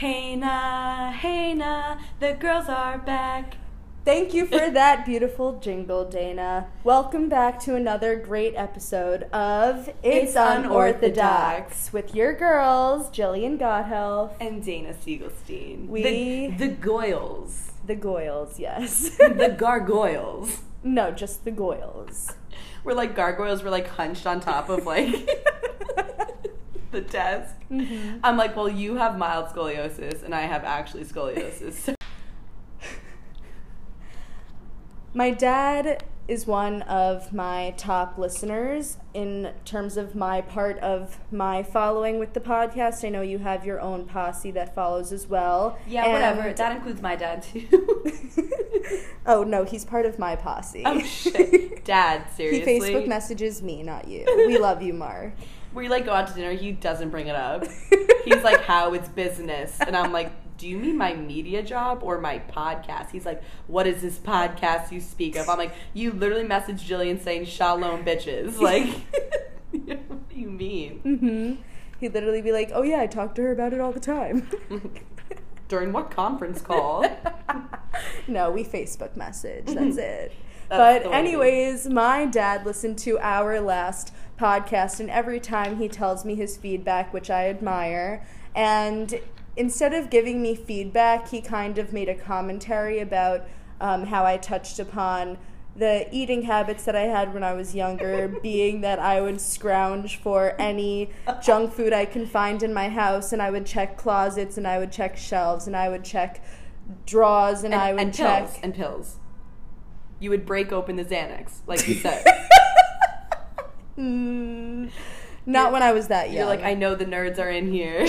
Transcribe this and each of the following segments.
Hey na, hey na, the girls are back. Thank you for that beautiful jingle, Dana. Welcome back to another great episode of It's, It's Unorthodox. Unorthodox. with your girls, Jillian Godhealth, And Dana Siegelstein. We- The, the Goyles. the Goyles, yes. the Gargoyles. no, just the Goyles. We're like gargoyles, we're like hunched on top of like the desk. Mhm. I'm like, well, you have mild scoliosis, and I have actually scoliosis. So My dad is one of my top listeners in terms of my part of my following with the podcast. I know you have your own posse that follows as well. yeah, whatever. That includes my dad too. oh no, he's part of my posse. oh shit, Dad, seriously. he. Facebook messages me, not you. We love you, Mark. We like go out to dinner. He doesn't bring it up. He's like, "How it's business," and I'm like, "Do you mean my media job or my podcast?" He's like, "What is this podcast you speak of?" I'm like, "You literally messaged Jillian saying shalom bitches." Like, what do you mean? hmm He'd literally be like, "Oh yeah, I talk to her about it all the time." During what conference call? no, we Facebook message. That's it. But way it is. anyways, my dad listened to our last podcast, and every time he tells me his feedback, which I admire, and instead of giving me feedback, he kind of made a commentary about um, how I touched upon the eating habits that I had when I was younger, being that I would scrounge for any junk food I can find in my house, and I would check closets, and I would check shelves, and I would check drawers, and, and, I would and check. pills and pills. You would break open the Xanax, like you said. Mm, not when I was that young. You're like, I know the nerds are in here.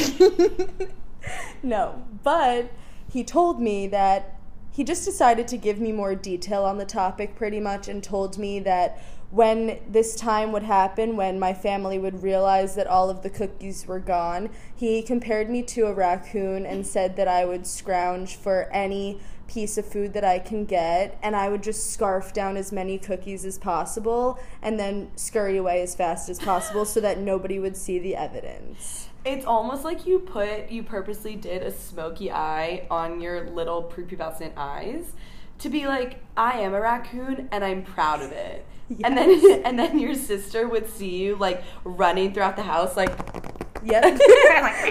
no, but he told me that he just decided to give me more detail on the topic pretty much and told me that when this time would happen, when my family would realize that all of the cookies were gone, he compared me to a raccoon and said that I would scrounge for any piece of food that I can get and I would just scarf down as many cookies as possible and then scurry away as fast as possible so that nobody would see the evidence. It's almost like you put, you purposely did a smoky eye on your little prepubescent eyes to be like, I am a raccoon and I'm proud of it. And then, and then your sister would see you like running throughout the house, like, Yep.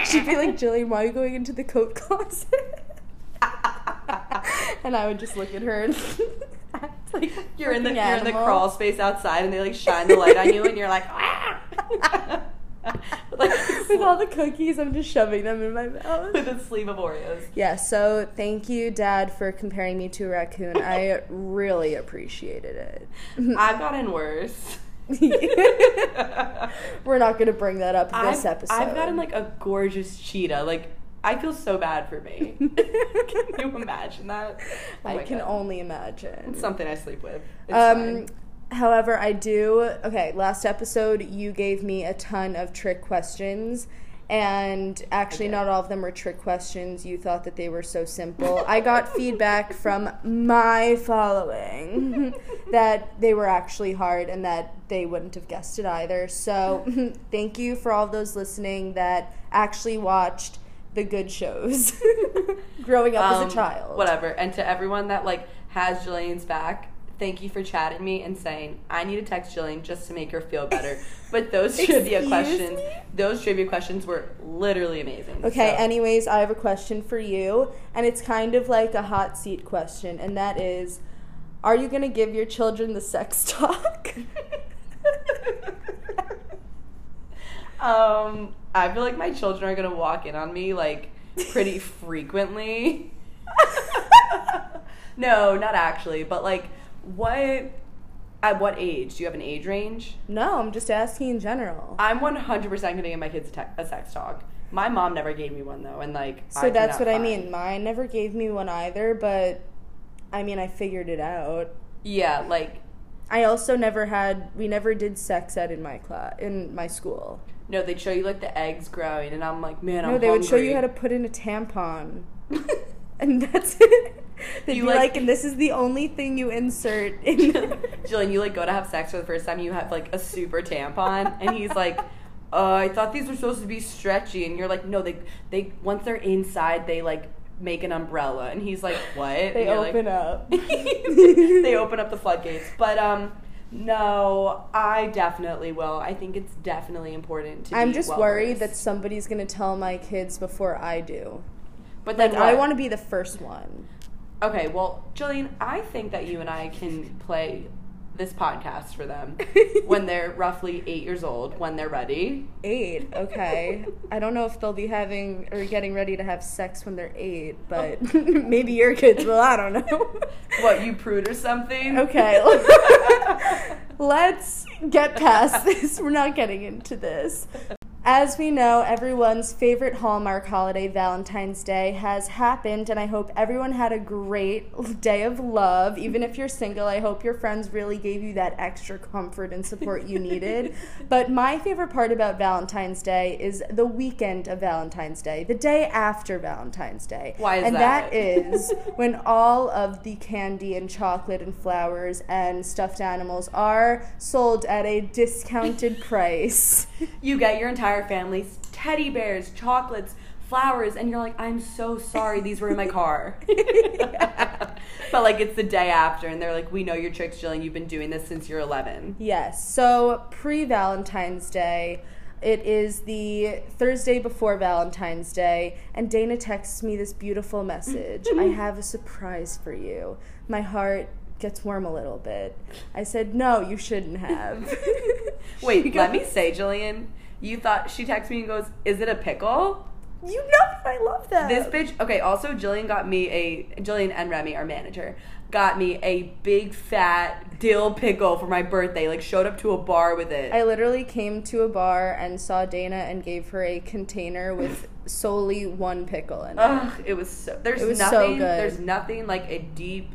She'd be like, Jillian, why are you going into the coat closet? and I would just look at her and act like you're in the freaking you're in the crawl space outside, and they like shine the light on you, and you're like, ah! like With all the cookies, I'm just shoving them in my mouth. with a sleeve of Oreos. Yeah, so thank you, Dad, for comparing me to a raccoon. I really appreciated it. I've gotten worse. We're not going to bring that up this I've, episode. I've gotten like a gorgeous cheetah. Like I feel so bad for me. can you imagine that? Oh I can God. only imagine. It's something I sleep with. It's Um, fine. however, I do. Okay, last episode you gave me a ton of trick questions, and actually, not all of them were trick questions. You thought that they were so simple. I got feedback from my following that they were actually hard and that they wouldn't have guessed it either. So, thank you for all those listening that actually watched the good shows growing up Um, as a child. Whatever. And to everyone that like has Jillian's back, thank you for chatting me and saying I need to text Jillian just to make her feel better. But those trivia questions, me? those trivia questions were literally amazing. Okay, So- anyways, I have a question for you, and it's kind of like a hot seat question, and that is Are you going to give your children the sex talk? Um, I feel like my children are gonna walk in on me like pretty frequently. no, not actually, but like, what? At what age? Do you have an age range? no, I'm just asking in general. I'm 100% gonna give my kids a, te- a sex talk. My mom never gave me one though, and like, so I that's what I mean. Mine never gave me one either, but I mean, I figured it out. Yeah, like, I also never had, we never did sex ed in my class, in my school. No, they'd show you like the eggs growing, and I'm like, man, I'm no, they would show you how to put in a tampon. and that's it. They'd You be like- like, and this is the only thing you insert in. Jillian, you like go to have sex for the first time, you have like a super tampon, and he's like, uh, I thought these were supposed to be stretchy, and you're like, no, they they once they're inside, they like make an umbrella, and he's like, what? They you're like- open up. they open up the floodgates. But um, no, I definitely will. I think it's definitely important to. I'm just well worried versed. that somebody's gonna tell my kids before I do. But then Like I want to be the first one. Okay, well, Jillian, I think that you and I can play this podcast for them when they're roughly eight years old, when they're ready. Eight, okay. I don't know if they'll be having or getting ready to have sex when they're eight, but oh. maybe your kids will. I don't know. What, you prude or something? Okay. Let's get past this. We're not getting into this. As we know, everyone's favorite Hallmark holiday, Valentine's Day, has happened, and I hope everyone had a great day of love. Even if you're single, I hope your friends really gave you that extra comfort and support you needed. but my favorite part about Valentine's Day is the weekend of Valentine's Day, the day after Valentine's Day. Why is and that? that is when all of the candy and chocolate and flowers and stuffed animals are sold at a discounted price. You get your entire family's teddy bears, chocolates, flowers, and you're like, I'm so sorry, these were in my car. but like it's the day after, and they're like, We know your tricks, Jillian. You've been doing this since you're 11. Yes. So pre Valentine's Day, it is the Thursday before Valentine's Day, and Dana texts me this beautiful message. I have a surprise for you. My heart gets warm a little bit. I said, No, you shouldn't have. Wait, let me say, Jillian, you thought she texted me and goes, Is it a pickle? You know I love that. This bitch. Okay. Also, Jillian got me a Jillian and Remy, our manager, got me a big fat dill pickle for my birthday. Like showed up to a bar with it. I literally came to a bar and saw Dana and gave her a container with solely one pickle in it. Ugh, it was so. There's It was so nothing. good. There's nothing like a deep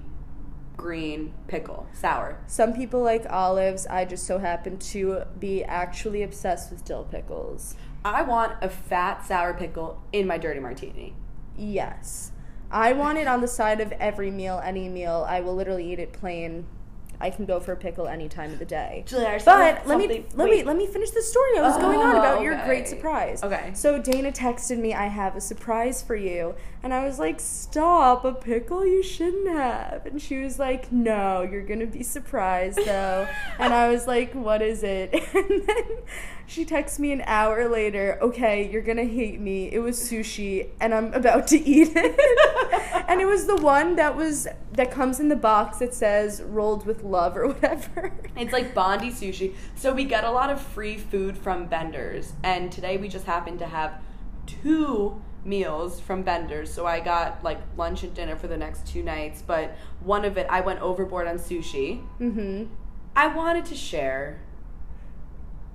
green pickle, sour. Some people like olives. I just so happen to be actually obsessed with dill pickles. I want a fat sour pickle in my dirty martini. Yes. I want it on the side of every meal, any meal. I will literally eat it plain. I can go for a pickle any time of the day. Julia, I still have But let me something- let me let me finish the story I was going on Oh, about your great surprise. Okay. So Dana texted me, "I have a surprise for you," and I was like, "Stop! A pickle? You shouldn't have." And she was like, "No, you're gonna be surprised though." and I was like, "What is it?" And then she texts me an hour later, "Okay, you're gonna hate me. It was sushi, and I'm about to eat it." and it was the one that was that comes in the box that says "rolled with love" or whatever. It's like Bondi sushi. So we get a lot of free food from vendors, and today we just happened to have two meals from vendors. So I got like lunch and dinner for the next two nights, but one of it I went overboard on sushi. Mm-hmm. I wanted to share,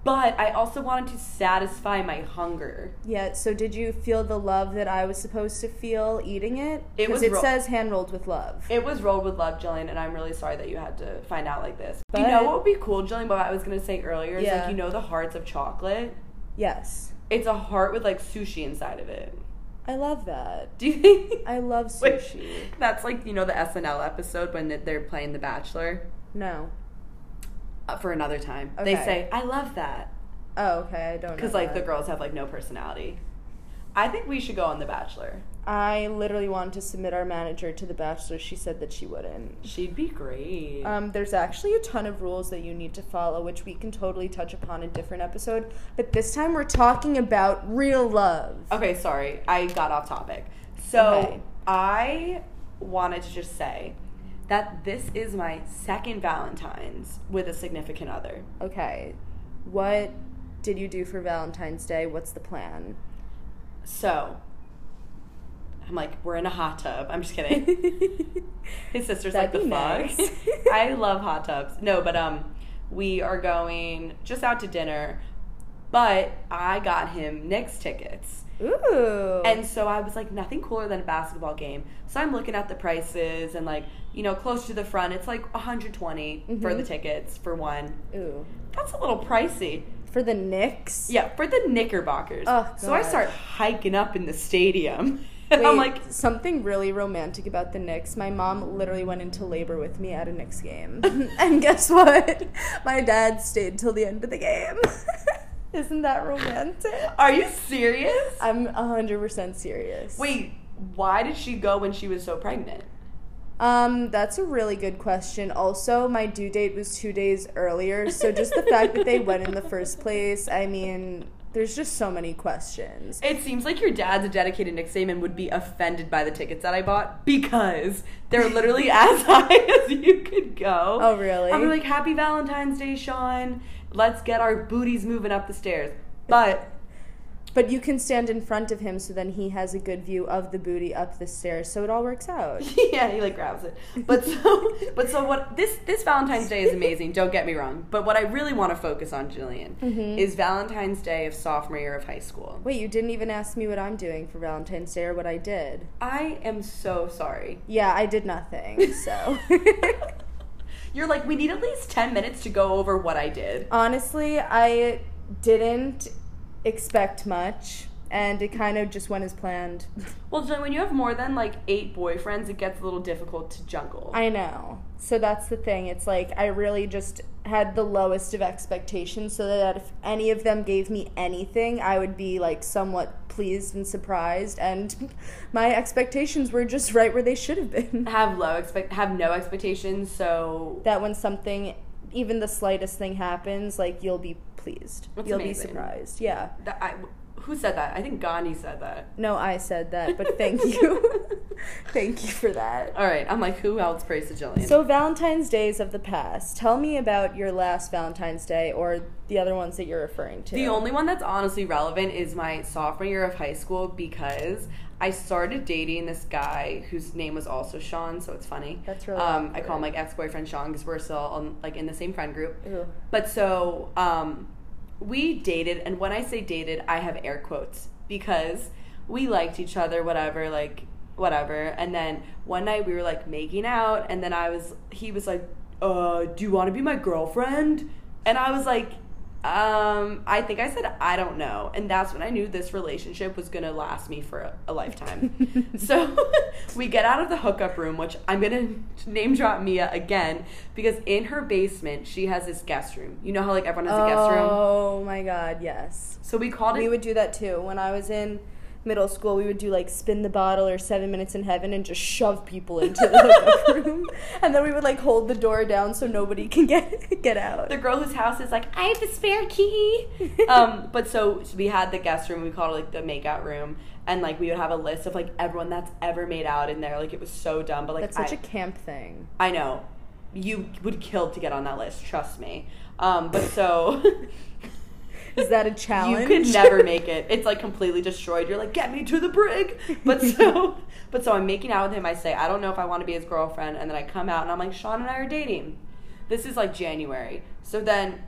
but I also wanted to satisfy my hunger. Yeah, so did you feel the love that I was supposed to feel eating it? It Because was it ro- says hand rolled with love. It was rolled with love, Jillian, and I'm really sorry that you had to find out like this. you know what would be cool, Jillian? What I was gonna say earlier is Yeah. like you know the hearts of chocolate. yes. It's a heart with like sushi inside of it. I love that. Do you think I love Wait. sushi. that's like you know the SNL episode when they're playing The Bachelor? No. Uh, for another time, they say, "I love that," Oh, okay, I don't know. because like the girls have like no personality. I think we should go on The Bachelor. I literally wanted to submit our manager to The Bachelor. She said that she wouldn't. She'd be great. Um, there's actually a ton of rules that you need to follow, which we can totally touch upon in a different episode. But this time we're talking about real love. Okay, sorry. I got off topic. So, Okay. I wanted to just say that this is my second Valentine's with a significant other. Okay. What did you do for Valentine's Day? What's the plan? So, I'm like, we're in a hot tub. I'm just kidding. His sister's like, the That'd be fuck? nice. I love hot tubs. No, but um, we are going just out to dinner, but I got him Knicks tickets. Ooh. And so I was like, nothing cooler than a basketball game. So I'm looking at the prices and like, you know, close to the front, it's like 120 for Mhm. the tickets for one. Ooh. That's a little pricey. For the Knicks? Yeah, for the Knickerbockers. Oh, so I start hiking up in the stadium. And I'm like, something really romantic about the Knicks. My mom literally went into labor with me at a Knicks game. and guess what? My dad stayed till the end of the game. Isn't that romantic? Are you serious? I'm 100% serious. Wait, why did she go when she was so pregnant? Um, that's a really good question. Also, my due date was two days earlier, so just the fact that they went in the first place, I mean, there's just so many questions. It seems like your dad's a dedicated Nick Saban would be offended by the tickets that I bought because they're literally as high as you could go. Oh, really? I'm like, Happy Valentine's Day, Sean. Let's get our booties moving up the stairs. But But you can stand in front of him so then he has a good view of the booty up the stairs, so it all works out. yeah, he like grabs it. But so, but so what? This this Valentine's Day is amazing. Don't get me wrong. But what I really want to focus on, Jillian, Mhm. is Valentine's Day of sophomore year of high school. Wait, you didn't even ask me what I'm doing for Valentine's Day or what I did. I am so sorry. Yeah, I did nothing, so. You're like, we need at least ten minutes to go over what I did. Honestly, I didn't expect much, and it kind of just went as planned. Well, Jillian, when you have more than like eight boyfriends, it gets a little difficult to juggle. I know. So that's the thing. It's like I really just had the lowest of expectations so that if any of them gave me anything, I would be like somewhat pleased and surprised and my expectations were just right where they should have been. have low expect have no expectations, so That when something even the slightest thing happens, like you'll be pleased. That's you'll amazing. be surprised. Yeah. that, I, who said that? I think Gandhi said that. No, I said that, but thank you. thank you for that. All right, I'm like, who else prays to Jillian? So Valentine's Days of the past. Tell me about your last Valentine's Day or the other ones that you're referring to. The only one that's honestly relevant is my sophomore year of high school because I started dating this guy whose name was also Sean, so it's funny. That's really Um, I call him like ex boyfriend Sean because we're still on, like in the same friend group. Ew. But so um, we dated, and when I say dated, I have air quotes because we liked each other, whatever, like whatever. And then one night we were like making out, and then I was, he was like, uh, "Do you want to be my girlfriend?" And I was like, um, I think I said I don't know, and that's when I knew this relationship was gonna last me for a, a lifetime. so we get out of the hookup room, which I'm gonna name drop Mia again because in her basement she has this guest room. You know how like everyone has a guest room. Oh my god, yes. So we called it. We would do that too. When I was in middle school, we would do like spin the bottle or seven minutes in heaven and just shove people into the hookup room. And then we would like hold the door down so nobody can get get out. the girl whose house is like, I have the spare key. um, but so we had the guest room. We called it like the makeout room, and like we would have a list of like everyone that's ever made out in there. Like it was so dumb, but like That's such I, a camp thing. I know you would kill to get on that list. Trust me. Um, but so Is that a challenge? you could never make it. It's like completely destroyed. You're like, get me to the brig. But so, but so I'm making out with him. I say, I don't know if I want to be his girlfriend, and then I come out and I'm like, Sean and I are dating. This is like January. So then,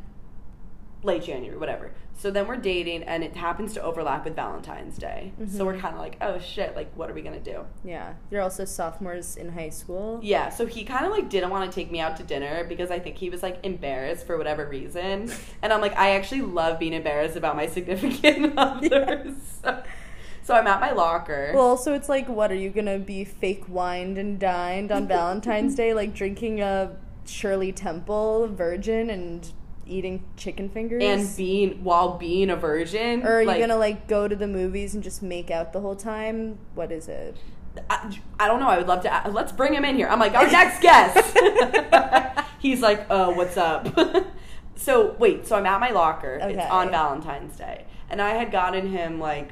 late January, whatever. So then we're dating, and it happens to overlap with Valentine's Day. So we're mm-hmm. kind of like, oh shit, like what are we gonna do? Yeah. You're also sophomores in high school. Yeah, so he kind of like didn't want to take me out to dinner because I think he was like embarrassed for whatever reason. And I'm like, I actually love being embarrassed about my significant others. So, so I'm at my locker. Well, also, it's like, what are you gonna be fake wined and dined on Valentine's Day, like drinking a Shirley Temple virgin and eating chicken fingers? and being while being a virgin. or are you like, gonna like go to the movies and just make out the whole time? What is it? I, I don't know. I would love to. Let's bring him in here. I'm like, our next guest. He's like, uh, what's up? so wait, so I'm at my locker. Okay. It's on Valentine's Day, and I had gotten him like.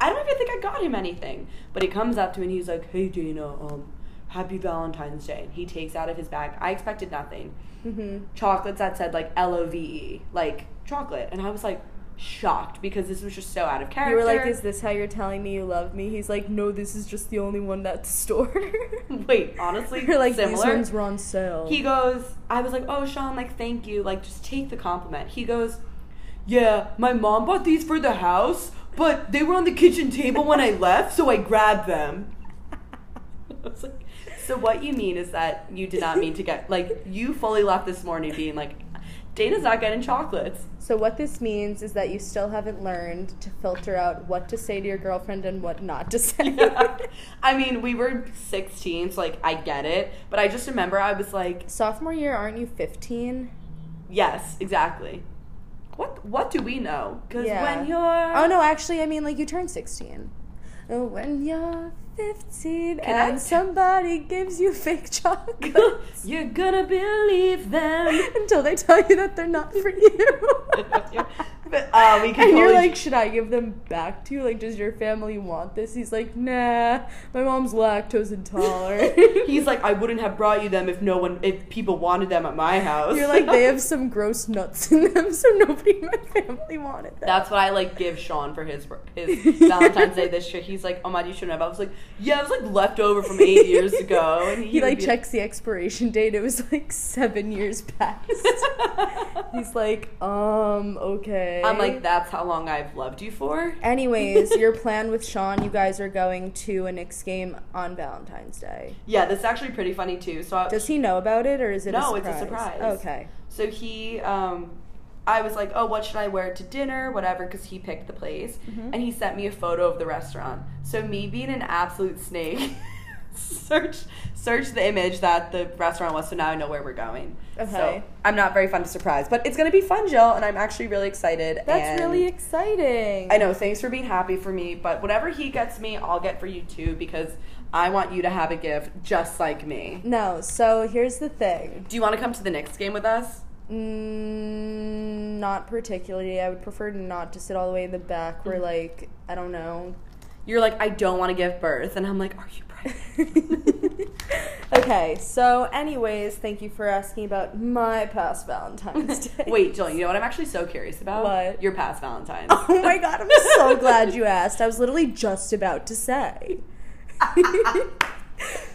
I don't even think I got him anything, but he comes up to me and he's like, "Hey Dana, um, happy Valentine's Day." And he takes out of his bag. I expected nothing. Mm-hmm. Chocolates that said like L O V E, like chocolate, and I was like shocked because this was just so out of character. You were like, "Is this how you're telling me you love me?" He's like, "No, this is just the only one at the store." Wait, honestly, you're like, similar. "These ones were on sale." He goes, I was like, oh, Sean, like, thank you. Like, just take the compliment. He goes, yeah, my mom bought these for the house, but they were on the kitchen table when I left, so I grabbed them. was like, so what you mean is that you did not mean to get like you fully left this morning being like, Dana's not getting chocolates. So what this means is that you still haven't learned to filter out what to say to your girlfriend and what not to say. Yeah. I mean, we were 16, so like I get it, but I just remember I was like, sophomore year, aren't you 15? Yes, exactly. What what do we know? Because yeah. when you're oh no, actually, I mean like you turn 16. When you're fifteen Can and t- somebody gives you fake chocolates you're gonna believe them. until they tell you that they're not for you. but, uh, we can and you're like, should I give them back to you? Like, does your family want this? He's like, nah, my mom's lactose intolerant. He's like, I wouldn't have brought you them if no one, if people wanted them at my house. You're like, they have some gross nuts in them, so nobody in my family wanted them. That's what I like give Sean for his his Valentine's Day this year. He's like, oh my, you shouldn't have. I was like, yeah, it was like leftover from eight years ago. And he would like checks the expiration date. It was like seven years past. He's like, um, okay. I'm like, that's how long I've loved you for. Anyways, your plan with Sean, you guys are going to a Knicks game on Valentine's Day. Yeah, this is actually pretty funny too. So I, Does he know about it or is it No, a it's a surprise? surprise. Okay. So he, um, I was like, oh, what should I wear to dinner, whatever, because he picked the place, Mm-hmm. and he sent me a photo of the restaurant. So me being an absolute snake, search search the image that the restaurant was. So now I know where we're going. Okay. So I'm not very fun to surprise, but it's gonna be fun, Jill, and I'm actually really excited. That's really exciting. I know. Thanks for being happy for me, but whatever he gets me, I'll get for you too because I want you to have a gift just like me. No, so here's the thing. Do you want to come to the Knicks game with us? Mm, not particularly. I would prefer not to sit all the way in the back where, like, I don't know. You're like, I don't want to give birth, and I'm like, Are you? okay, so, anyways, thank you for asking about my past Valentine's Day. Wait, Jill, you know what I'm actually so curious about? What? Your past Valentine's. Oh my god, I'm so glad you asked. I was literally just about to say.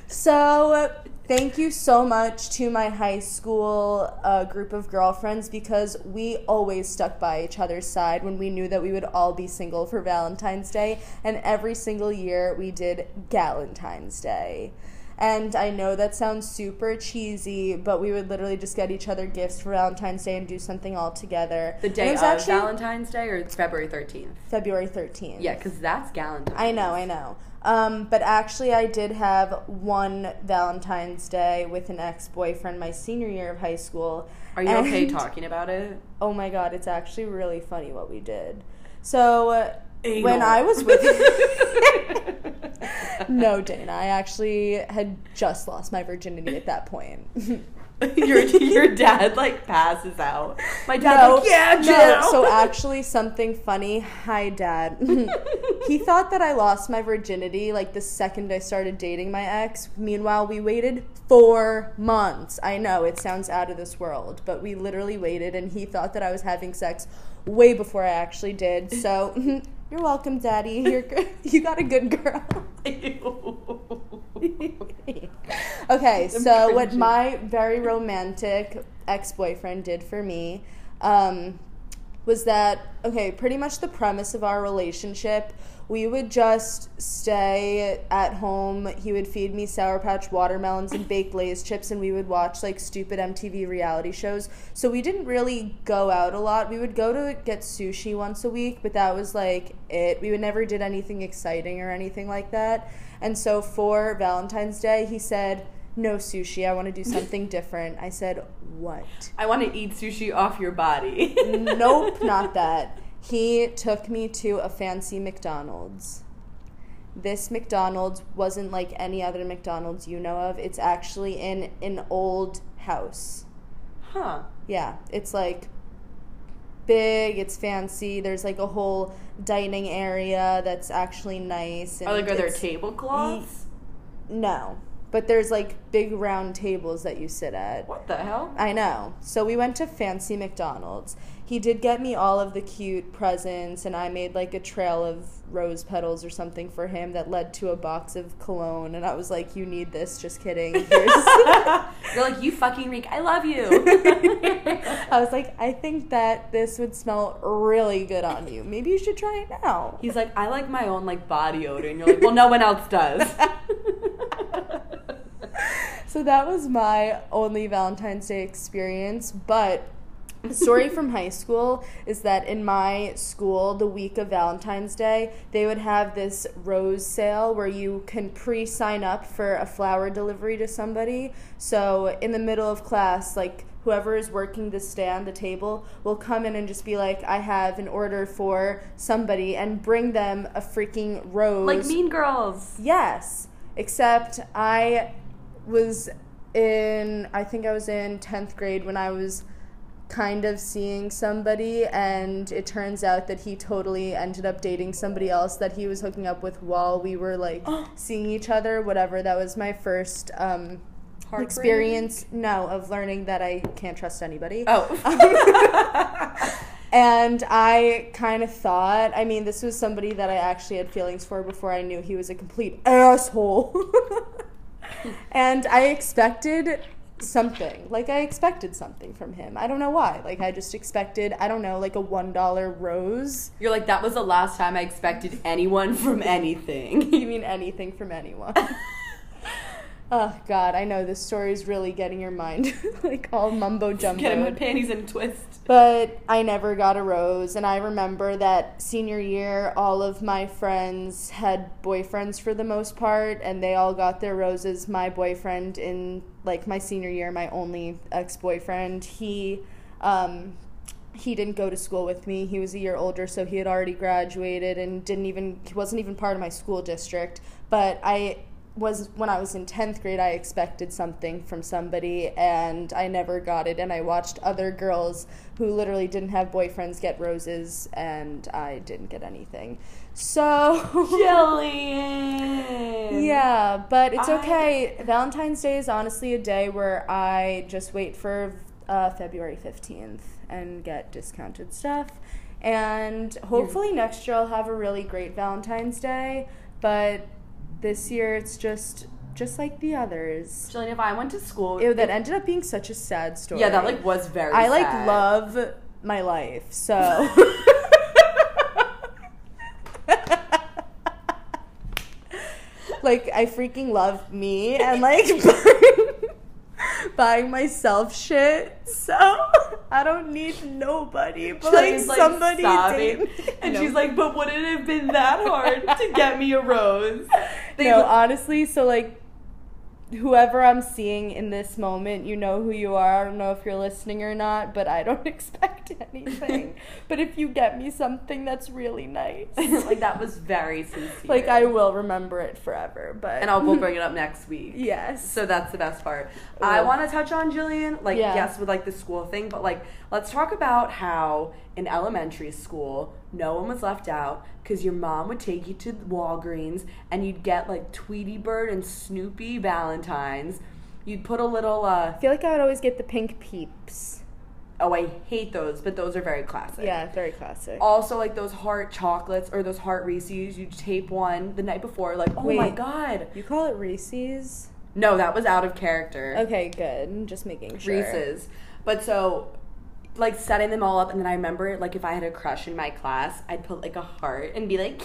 so, thank you so much to my high school uh, group of girlfriends because we always stuck by each other's side when we knew that we would all be single for Valentine's Day. And every single year we did Galentine's Day. And I know that sounds super cheesy, but we would literally just get each other gifts for Valentine's Day and do something all together. the day of actually Valentine's Day or it's February 13th? February 13th. Yeah, because that's Galentine's. I know, I know. Um, but actually, I did have one Valentine's Day with an ex boyfriend my senior year of high school. Are you okay talking about it? Oh my god, it's actually really funny what we did. So, uh, when I was with. no, Dana, I actually had just lost my virginity at that point. your your dad like passes out. My dad's like, yeah, Jill. no. So actually, something funny. Hi, Dad. he thought that I lost my virginity like the second I started dating my ex. Meanwhile, we waited four months. I know it sounds out of this world, but we literally waited, and he thought that I was having sex way before I actually did. So. You're welcome, Daddy. You're good. You got a good girl. okay, so what my very romantic ex boyfriend did for me um, was that, okay, pretty much the premise of our relationship, we would just stay at home. He would feed me Sour Patch watermelons and baked Lay's chips, and we would watch like stupid MTV reality shows. So we didn't really go out a lot. We would go to get sushi once a week, but that was like it. We would never did anything exciting or anything like that. And so for Valentine's Day, he said, No sushi, I want to do something different. I said, What? I want to eat sushi off your body. nope, not that. He took me to a fancy McDonald's. This McDonald's wasn't like any other McDonald's you know of. It's actually in an old house. Huh. Yeah, it's like big, it's fancy. There's like a whole dining area that's actually nice. And Are like are there tablecloths? No, but there's like big round tables that you sit at. What the hell? I know. So we went to fancy McDonald's. He did get me all of the cute presents, and I made like a trail of rose petals or something for him that led to a box of cologne. And I was like, "You need this." Just kidding. You're like you fucking reek. I love you. I was like, "I think that this would smell really good on you. Maybe you should try it now." He's like, I like my own like body odor, and you're like, well, no one else does. So that was my only Valentine's Day experience. But story from high school is that in my school, the week of Valentine's Day, they would have this rose sale where you can pre sign up for a flower delivery to somebody. So in the middle of class, like whoever is working the stand, the table, will come in and just be like, I have an order for somebody and bring them a freaking rose. Like Mean Girls. Yes. Except I was in, I think I was in 10th grade when I was kind of seeing somebody, and it turns out that he totally ended up dating somebody else that he was hooking up with while we were like seeing each other, whatever. That was my first um, experience, no, of learning that I can't trust anybody. Oh. And I kind of thought, I mean, this was somebody that I actually had feelings for before I knew he was a complete asshole. and I expected something. Like, I expected something from him. I don't know why. Like, I just expected, I don't know, like a $1 rose. You're like, that was the last time I expected anyone from anything. You mean anything from anyone? oh, God, I know this story is really getting your mind like all mumbo jumbo. Get him with panties in a twist. But I never got a rose, and I remember that senior year, all of my friends had boyfriends for the most part, and they all got their roses. My boyfriend in like my senior year, my only ex boyfriend, he um, he didn't go to school with me. He was a year older, so he had already graduated and didn't even he wasn't even part of my school district. But I was when I was in 10th grade, I expected something from somebody and I never got it. And I watched other girls who literally didn't have boyfriends get roses and I didn't get anything. So, Jillian. yeah, but it's I- okay. Valentine's Day is honestly a day where I just wait for uh, February 15th and get discounted stuff. And hopefully next year I'll have a really great Valentine's Day. But this year it's just just like the others. Jillian, if I went to school, Ew, that ended up being such a sad story. yeah, that like was very. I like sad. love my life, so. like I freaking love me and like buying, buying myself shit. So I don't need nobody, but like somebody and No. she's like, "But would it have been that hard to get me a rose?" No, honestly, so like whoever I'm seeing in this moment, you know who you are. I don't know if you're listening or not, but I don't expect anything. but if you get me something that's really nice, like that was very sincere. like I will remember it forever. But and I'll we'll bring it up next week. yes. So that's the best part. I want to touch on Jillian, like Yeah. yes, with like the school thing, but like let's talk about how in elementary school no one was left out because your mom would take you to Walgreens and you'd get like Tweety Bird and Snoopy Valentines. You'd put a little. uh I feel like I would always get the pink peeps. Oh, I hate those, but those are very classic. Yeah, very classic. Also, like those heart chocolates or those heart Reese's, you tape one the night before. Like, oh my god! You call it Reese's? No, that was out of character. Okay, good. Just making sure. Reese's. But so, like setting them all up, and then I remember like if I had a crush in my class, I'd put like a heart and be like,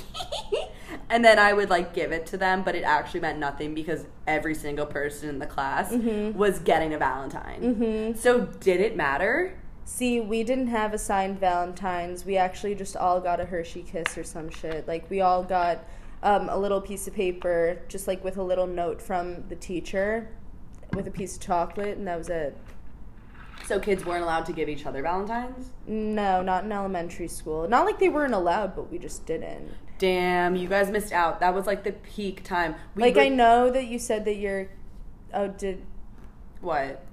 and then I would like give it to them, but it actually meant nothing because every single person in the class Mhm. was getting a Valentine. Mm-hmm. So did it matter? See, we didn't have assigned Valentines. We actually just all got a Hershey kiss or some shit. Like we all got um, a little piece of paper, just like with a little note from the teacher, with a piece of chocolate, and that was it. So kids weren't allowed to give each other Valentines? No, not in elementary school. Not like they weren't allowed, but we just didn't. Damn, you guys missed out. That was like the peak time. We like would- I know that you said that you're. Oh, did what?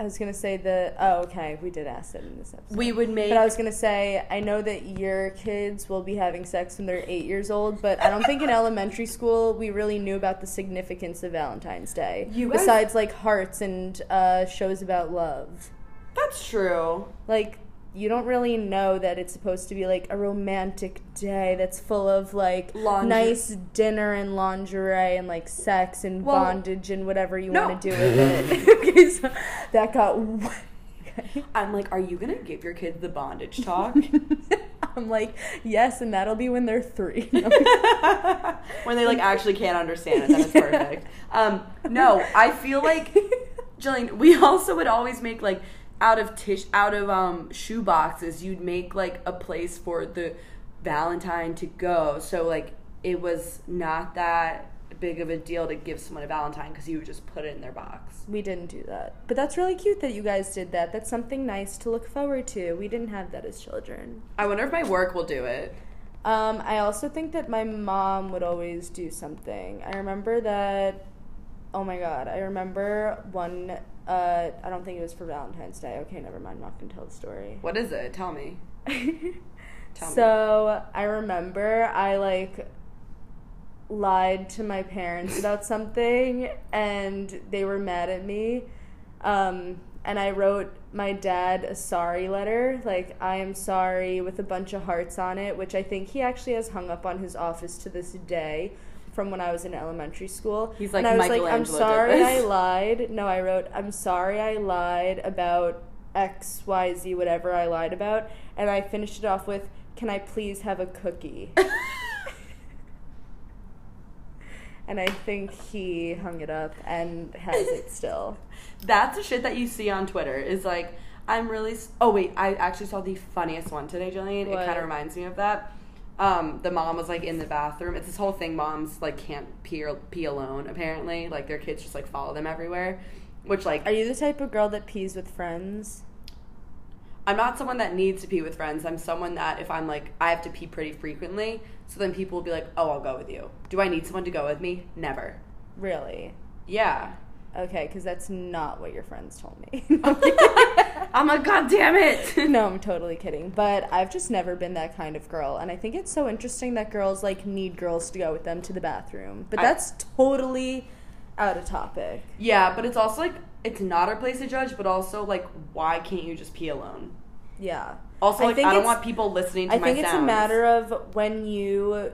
I was gonna say the? Oh, okay, we did ask that in this episode. We would make But I was gonna say, I know that your kids will be having sex when they're eight years old, but I don't think in elementary school we really knew about the significance of Valentine's Day. You guys- besides like hearts and uh, shows about love, That's true. like you don't really know that it's supposed to be like a romantic day that's full of like Lingerie. nice dinner and lingerie and like sex and Well, bondage and whatever you no. want to do with it. okay, so that got. Okay. I'm like, are you gonna give your kids the bondage talk? I'm like, yes, and that'll be when they're three. when they like actually can't understand it, then it's Yeah. perfect. Um, no, I feel like Jillian, we also would always make like out of tish out of um shoe boxes, you'd make like a place for the Valentine to go. So like it was not that big of a deal to give someone a Valentine because you would just put it in their box. We didn't do that. But that's really cute that you guys did that. That's something nice to look forward to. We didn't have that as children. I wonder if my work will do it. Um, I also think that my mom would always do something. I remember that. Oh my god! I remember one. Uh, I don't think it was for Valentine's Day. Okay, never mind. I'm not gonna tell the story. What is it? Tell me. Tell me. so I remember I like lied to my parents about something, and they were mad at me. Um, and I wrote my dad a sorry letter, like I am sorry, with a bunch of hearts on it, which I think he actually has hung up on his office to this day from when I was in elementary school. He's like, and I was like, I'm sorry I lied. No, I wrote, I'm sorry I lied about X, Y, Z, whatever I lied about. And I finished it off with, Can I please have a cookie? and I think he hung it up and has it still. That's the shit that you see on Twitter. Is like, I'm really. s- Oh wait, I actually saw the funniest one today, Jillian. It kind of reminds me of that. Um, the mom was like in the bathroom. It's this whole thing. Moms like can't pee or pee alone. Apparently, like their kids just like follow them everywhere. Which like Are you the type of girl that pees with friends? I'm not someone that needs to pee with friends. I'm someone that if I'm like I have to pee pretty frequently, so then people will be like, "Oh, I'll go with you." Do I need someone to go with me? Never. Really? Yeah. Okay, because that's not what your friends told me. I'm like, God damn it. no, I'm totally kidding. But I've just never been that kind of girl. And I think it's so interesting that girls like need girls to go with them to the bathroom. But I- that's totally out of topic. yeah, but it's also like it's not our place to judge, but also like why can't you just pee alone? Yeah. Also, I like I, think don't want people listening to I think it's a matter of when you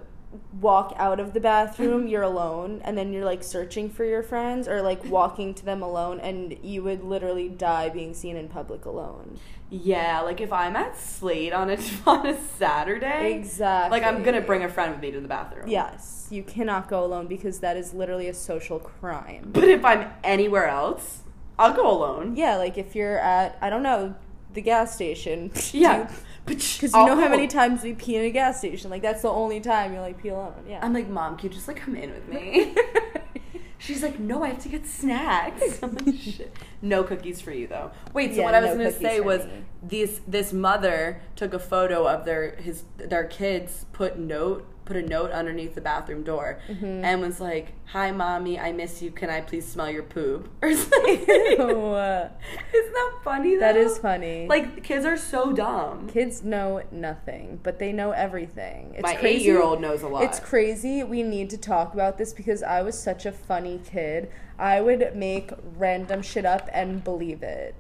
walk out of the bathroom, you're alone, and then you're like searching for your friends or like walking to them alone, and you would literally die being seen in public alone. Yeah, like if I'm at Slate on a on a Saturday, Exactly. like I'm gonna bring a friend with me to the bathroom. Yes, you cannot go alone because that is literally a social crime. But if I'm anywhere else, I'll go alone. Yeah, like if you're at I don't know the gas station. Yeah. Because you know how many oh. times we pee in a gas station. Like that's the only time you like pee alone. Yeah. I'm like, Mom, can you just like come in with me? She's like, No, I have to get snacks. I'm like, Shit. No cookies for you though. Wait, so Yeah, what I was no gonna say was me. this this mother took a photo of their his their kids put note put a note underneath the bathroom door Mm-hmm. and was like, Hi mommy, I miss you. Can I please smell your poop? Or something. Isn't that funny though? that is funny. Like kids are so dumb. kids know nothing, but they know everything. It's My crazy. eight year old knows a lot. It's crazy. We need to talk about this because I was such a funny kid. I would make random shit up and believe it.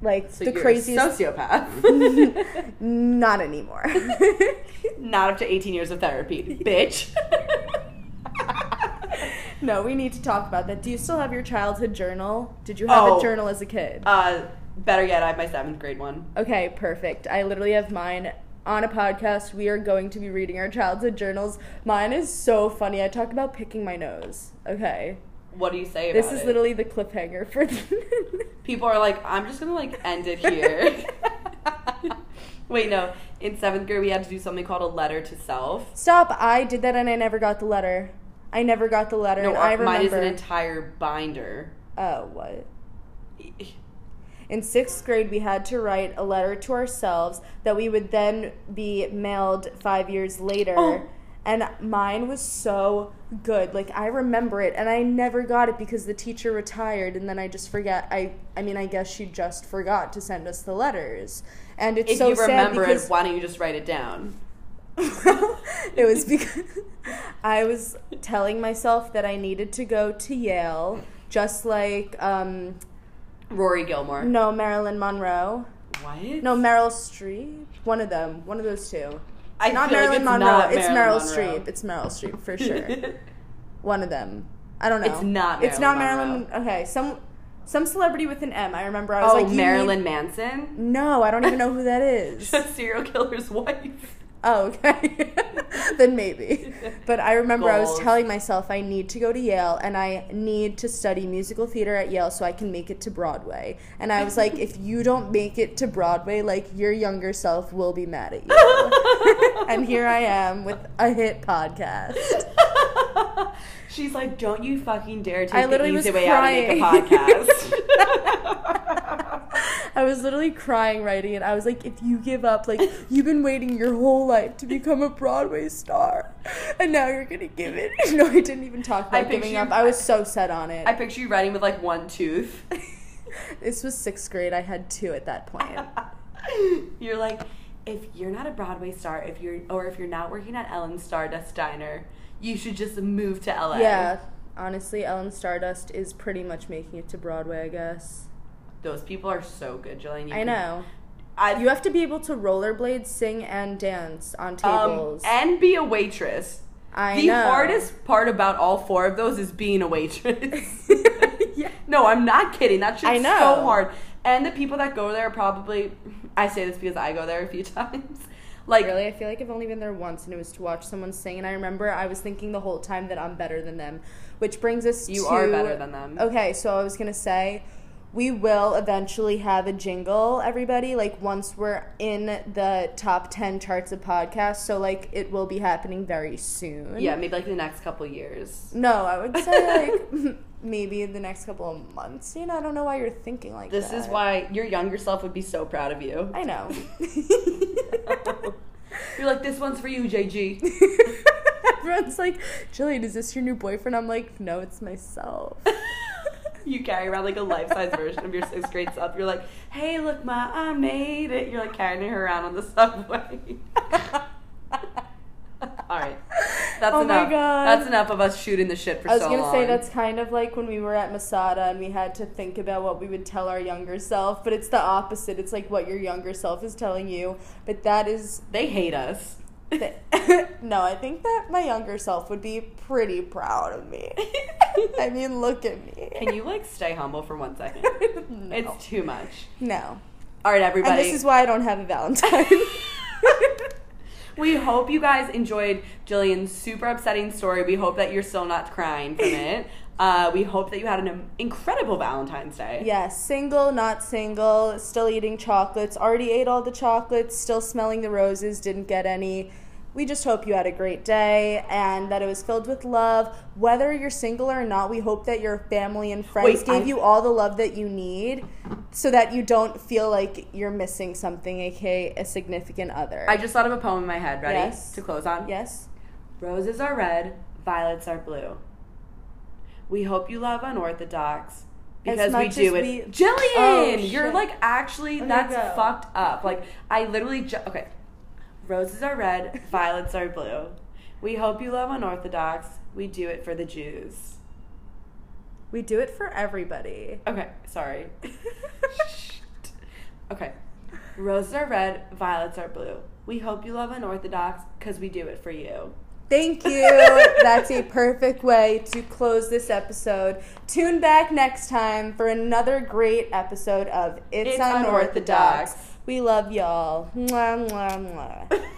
Like so the you're craziest. a sociopath. Not anymore. Not up to 18 years of therapy, bitch. no, we need to talk about that. Do you still have your childhood journal? Did you have Oh. a journal as a kid? uh, better yet, I have my seventh grade one. Okay, perfect. I literally have mine on a podcast. We are going to be reading our childhood journals. Mine is so funny. I talk about picking my nose. Okay. What do you say about it? This is it? literally the cliffhanger for People are like, I'm just gonna like end it here. Wait, no. In seventh grade, we had to do something called a letter to self. Stop. I did that and I never got the letter. I never got the letter. No, and I our- mine is an entire binder. Oh, what? In sixth grade, we had to write a letter to ourselves that we would then be mailed five years later. Oh. And mine was so good. Like I remember it, and I never got it because the teacher retired, and then I just forget. I, I mean, I guess she just forgot to send us the letters, and it's If so you remember sad because it, why don't you just write it down? it was because I was telling myself that I needed to go to Yale, just like um, Rory Gilmore. no Marilyn Monroe. What? No, Meryl Streep. One of them. One of those two. I not feel like Marilyn Monroe. not it's Marilyn Meryl Monroe. Streep. It's Meryl Streep for sure. One of them. I don't know. It's not It's not Marilyn Marilyn. Okay, some some celebrity with an M. I remember. I was oh, like, Marilyn need- Manson? No, I don't even know who that is. Serial killer's wife. Oh, okay. then maybe. But I remember I was telling myself I need to go to Yale and I need to study musical theater at Yale so I can make it to Broadway. And I was like, if you don't make it to Broadway, like your younger self will be mad at you. And here I am with a hit podcast. She's like, don't you fucking dare take I the easy was way out and make a podcast. I was literally crying writing it. I was like, if you give up, like you've been waiting your whole life to become a Broadway star, and now you're gonna give it. No, I didn't even talk about giving up. I was so set on it. I picture you writing with like one tooth. this was sixth grade. I had two at that point. you're like, if you're not a Broadway star, if you're or if you're not working at Ellen Stardust Diner, you should just move to LA. yeah, honestly, Ellen Stardust is pretty much making it to Broadway. I guess. Those people are so good, Jillian. You I can- know. I, You have to be able to rollerblade, sing, and dance on tables. um, and be a waitress. I know. the know. hardest part about all four of those is being a waitress. yeah. no, I'm not kidding. That shit's I know. so hard. And the people that go there are probably I say this because I go there a few times. Like Really, I feel like I've only been there once, and it was to watch someone sing. And I remember I was thinking the whole time that I'm better than them, which brings us to you to are better than them. Okay, so I was gonna say we will eventually have a jingle, everybody. Like once we're in the top ten charts of podcasts, so like it will be happening very soon. Yeah, maybe like in the next couple years. No, I would say like maybe in the next couple of months. You know, I don't know why you're thinking like This This is why your younger self would be so proud of you. I know. You're like, this one's for you, JG. Everyone's like, Jillian, is this your new boyfriend? I'm like, no, it's myself. you carry around like a life size version of your sixth grade self. You're like, hey, look, ma, I made it. You're like carrying her around on the subway. All right, that's Oh my enough. God. That's enough of us shooting the shit for so long. I was so gonna long. say that's kind of like when we were at Masada and we had to think about what we would tell our younger self, but it's the opposite. It's like what your younger self is telling you, but that is. they hate us. No, I think that my younger self would be pretty proud of me. I mean, look at me. Can you like stay humble for one second? no. It's too much. no. All right, everybody. And this is why I don't have a Valentine. We hope you guys enjoyed Jillian's super upsetting story. We hope that you're still not crying from it. Uh, we hope that you had an incredible Valentine's Day. Yes, single, not single, still eating chocolates, already ate all the chocolates, still smelling the roses, didn't get any. We just hope you had a great day and that it was filled with love. Whether you're single or not, we hope that your family and friends Wait, gave I- you all the love that you need so that you don't feel like you're missing something, aka a significant other. I just thought of a poem in my head. Ready Yes. to close on? yes? Roses are red, violets are blue. We hope you love unorthodox because we do it. we- Jillian, Oh, you're like actually that's fucked up. Like I literally ju- okay. Roses are red, violets are blue. We hope you love unorthodox. We do it for the Jews. We do it for everybody. Okay, sorry. okay. Roses are red, violets are blue. We hope you love unorthodox because we do it for you. Thank you. That's a perfect way to close this episode. Tune back next time for another great episode of It's, It's Unorthodox. Unorthodox. We love y'all. Mwah, mwah, mwah.